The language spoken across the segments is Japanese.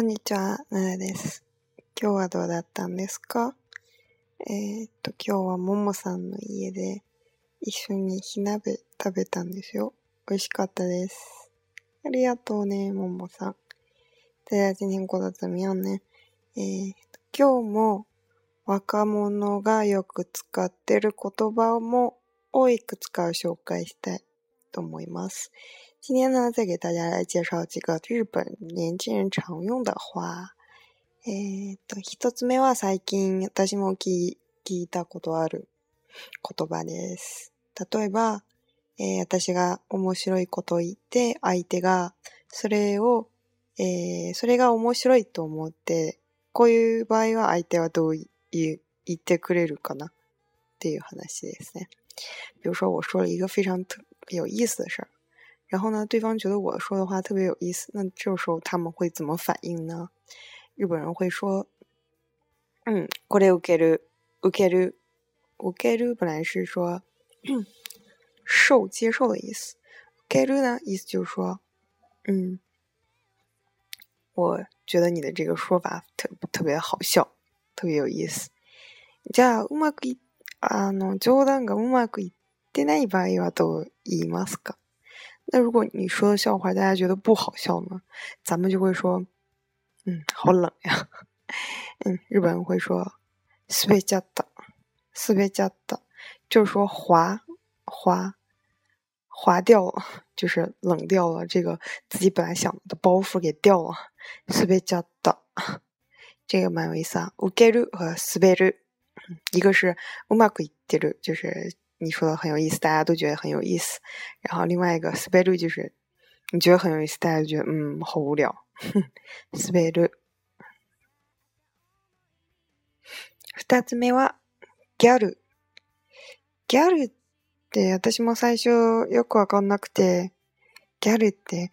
こんにちは、ななです。今日はどうだったんですか？えー、っと、今日はももさんの家で一緒に火鍋食べたんですよ。美味しかったです。ありがとうね、ももさん。大家今天过得怎么样ねえー、今日も若者がよく使ってる言葉も多く使う紹介したいと思います。今天呢，再给大家来介绍几个日本年轻人常用的话。えっと、一つ目は最近私も聞いたことある言葉です。例えば、えー、私が面白いことを言って、相手がそれを、えー、それが面白いと思って、こういう場合は相手はどう言ってくれるかなっていう話ですね。比如说，我说了一个非常特有意思的事儿，然后呢，对方觉得我说的话特别有意思，那这时候他们会怎么反应呢？日本人会说：“嗯，これ受ける、受ける、受ける。”本来是说受、接受的意思。受ける呢，意思就是说：“嗯，我觉得你的这个说法特特别好笑，特别有意思。”じゃあ、うまくいあの冗談がうまくいっ てない場合はどう言いますか？那如果你说的笑话大家觉得不好笑呢，咱们就会说，嗯，好冷呀。嗯，日本人会说，スベちゃった，スベちゃった，就是说滑滑滑掉了，就是冷掉了，这个自己本来想的包袱给掉了，スベちゃった，这个蛮有意思啊。受ける和スベる，一个是うまくいってる，就是。 你说的很有意思，大家都觉得很有意思。然后另外一个 s p e 就是你觉得很有意思，大家觉得嗯好无聊。s p e 二つ目はギャル。ギャルって私も最初よくわかんなくて、ギャルって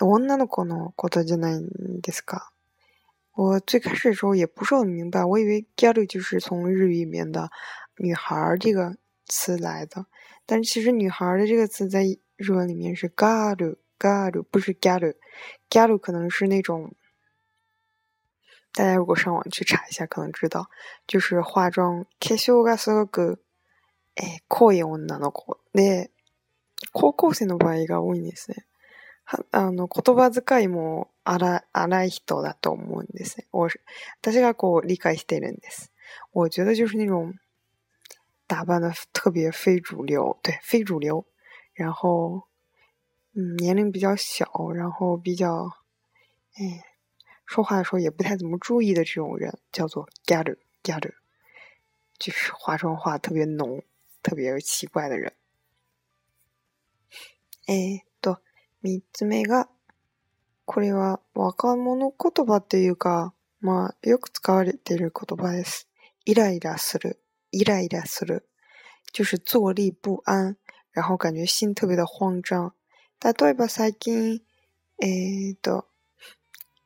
女の子のことじゃないんですか？我最开始的时候也不是很明白，我以为 g a l 就是从日语里面的女孩这个。 词来的，但是其实“女孩”的这个词在日文里面是 “garu”，“garu” 不是 “garu”，“garu” 可能是那种大家如果上网去查一下，可能知道，就是化妆。化粧がすごくえ濃い女の子で、高校生の場合が多いんですね。あの言葉遣いも荒荒い人だと思うんですね。私がこう理解してるんです。我觉得就是那种。打扮的特别非主流，对，非主流。然后，嗯，年龄比较小，然后比较，哎，说话的时候也不太怎么注意的这种人，叫做 gather gather，就是化妆化特别浓、特别奇怪的人。えっと、三つ目が、これは若者言葉っていうか、まあ、よく使われている言葉です。イライラする。 イライラする，就是坐立不安，然后感觉心特别的慌张。例えば最近、えっと、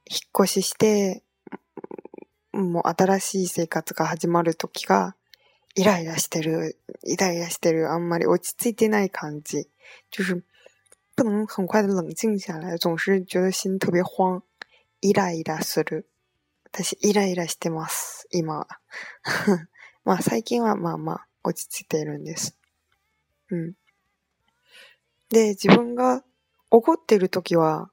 引っ越しして、もう新しい生活が始まるときが、イライラしてる、イライラしてる、あんまり落ち着いてない感じ。就是不能很快的冷静下来，总是觉得心特别慌。イライラする。私、イライラしてます、今。まあ最近はまあまあ落ち着いているんです。うん。で、自分が怒ってるときは、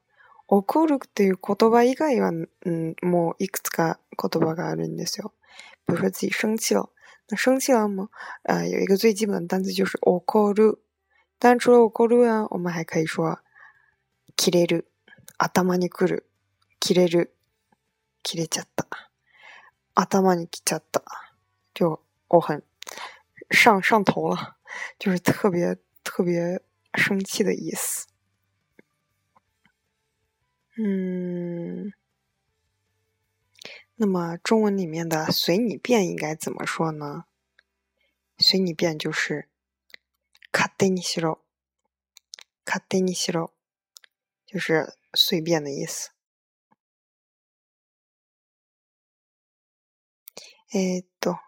怒るっていう言葉以外は、うん、もういくつか言葉があるんですよ。比如说自己生气了，那生气了吗？呃，有一个最基本的单词就是怒る。当然除了怒る呢，我们还可以说切れる、頭にくる、切れる、切れちゃった、頭にきちゃった。就我很上上头了，就是特别特别生气的意思。嗯，那么中文里面的“随你便”应该怎么说呢？“随你便”就是“卡德尼西罗”，“卡德尼西罗”就是随便的意思。えっと。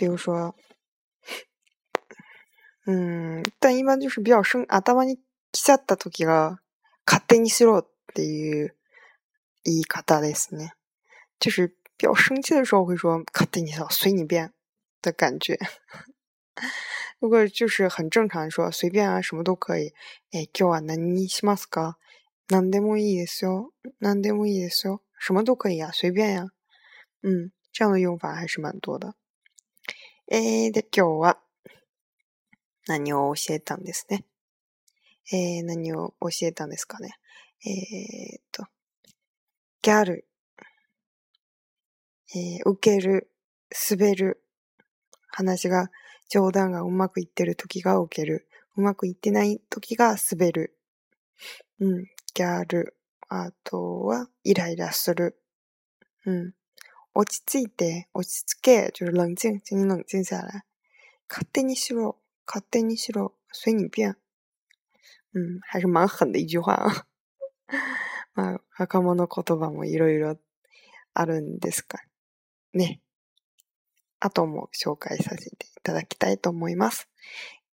比如说，嗯，但一般就是比较生頭に来ちゃった時が勝手にしろっていう言い方ですね。 就是比较生气的时候会说“勝手にそう随你便”的感觉。如果就是很正常说随便啊，什么都可以。え、今日は何にしますか？何でもいいですよ。何でもいいですよ。什么都可以啊，随便呀。嗯，这样的用法还是蛮多的。 えー、で今日は何を教えたんですね。えー、何を教えたんですかね。えー、っと、ギャル、えー、受ける、滑る、話が、冗談がうまくいってる時が受ける、うまくいってない時が滑る。うん、ギャル、あとは、イライラする。うん。落ち着いて、落ち着け、就是冷静，请你冷静下来。勝手にしろ、勝手にしろ、随你便。うん、还是蛮狠的一句话啊。まあ、若者言葉もいろいろあるんですかね。あとも紹介させていただきたいと思います。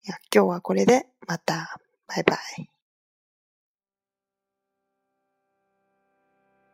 いや今日はこれでまた。バイバイ。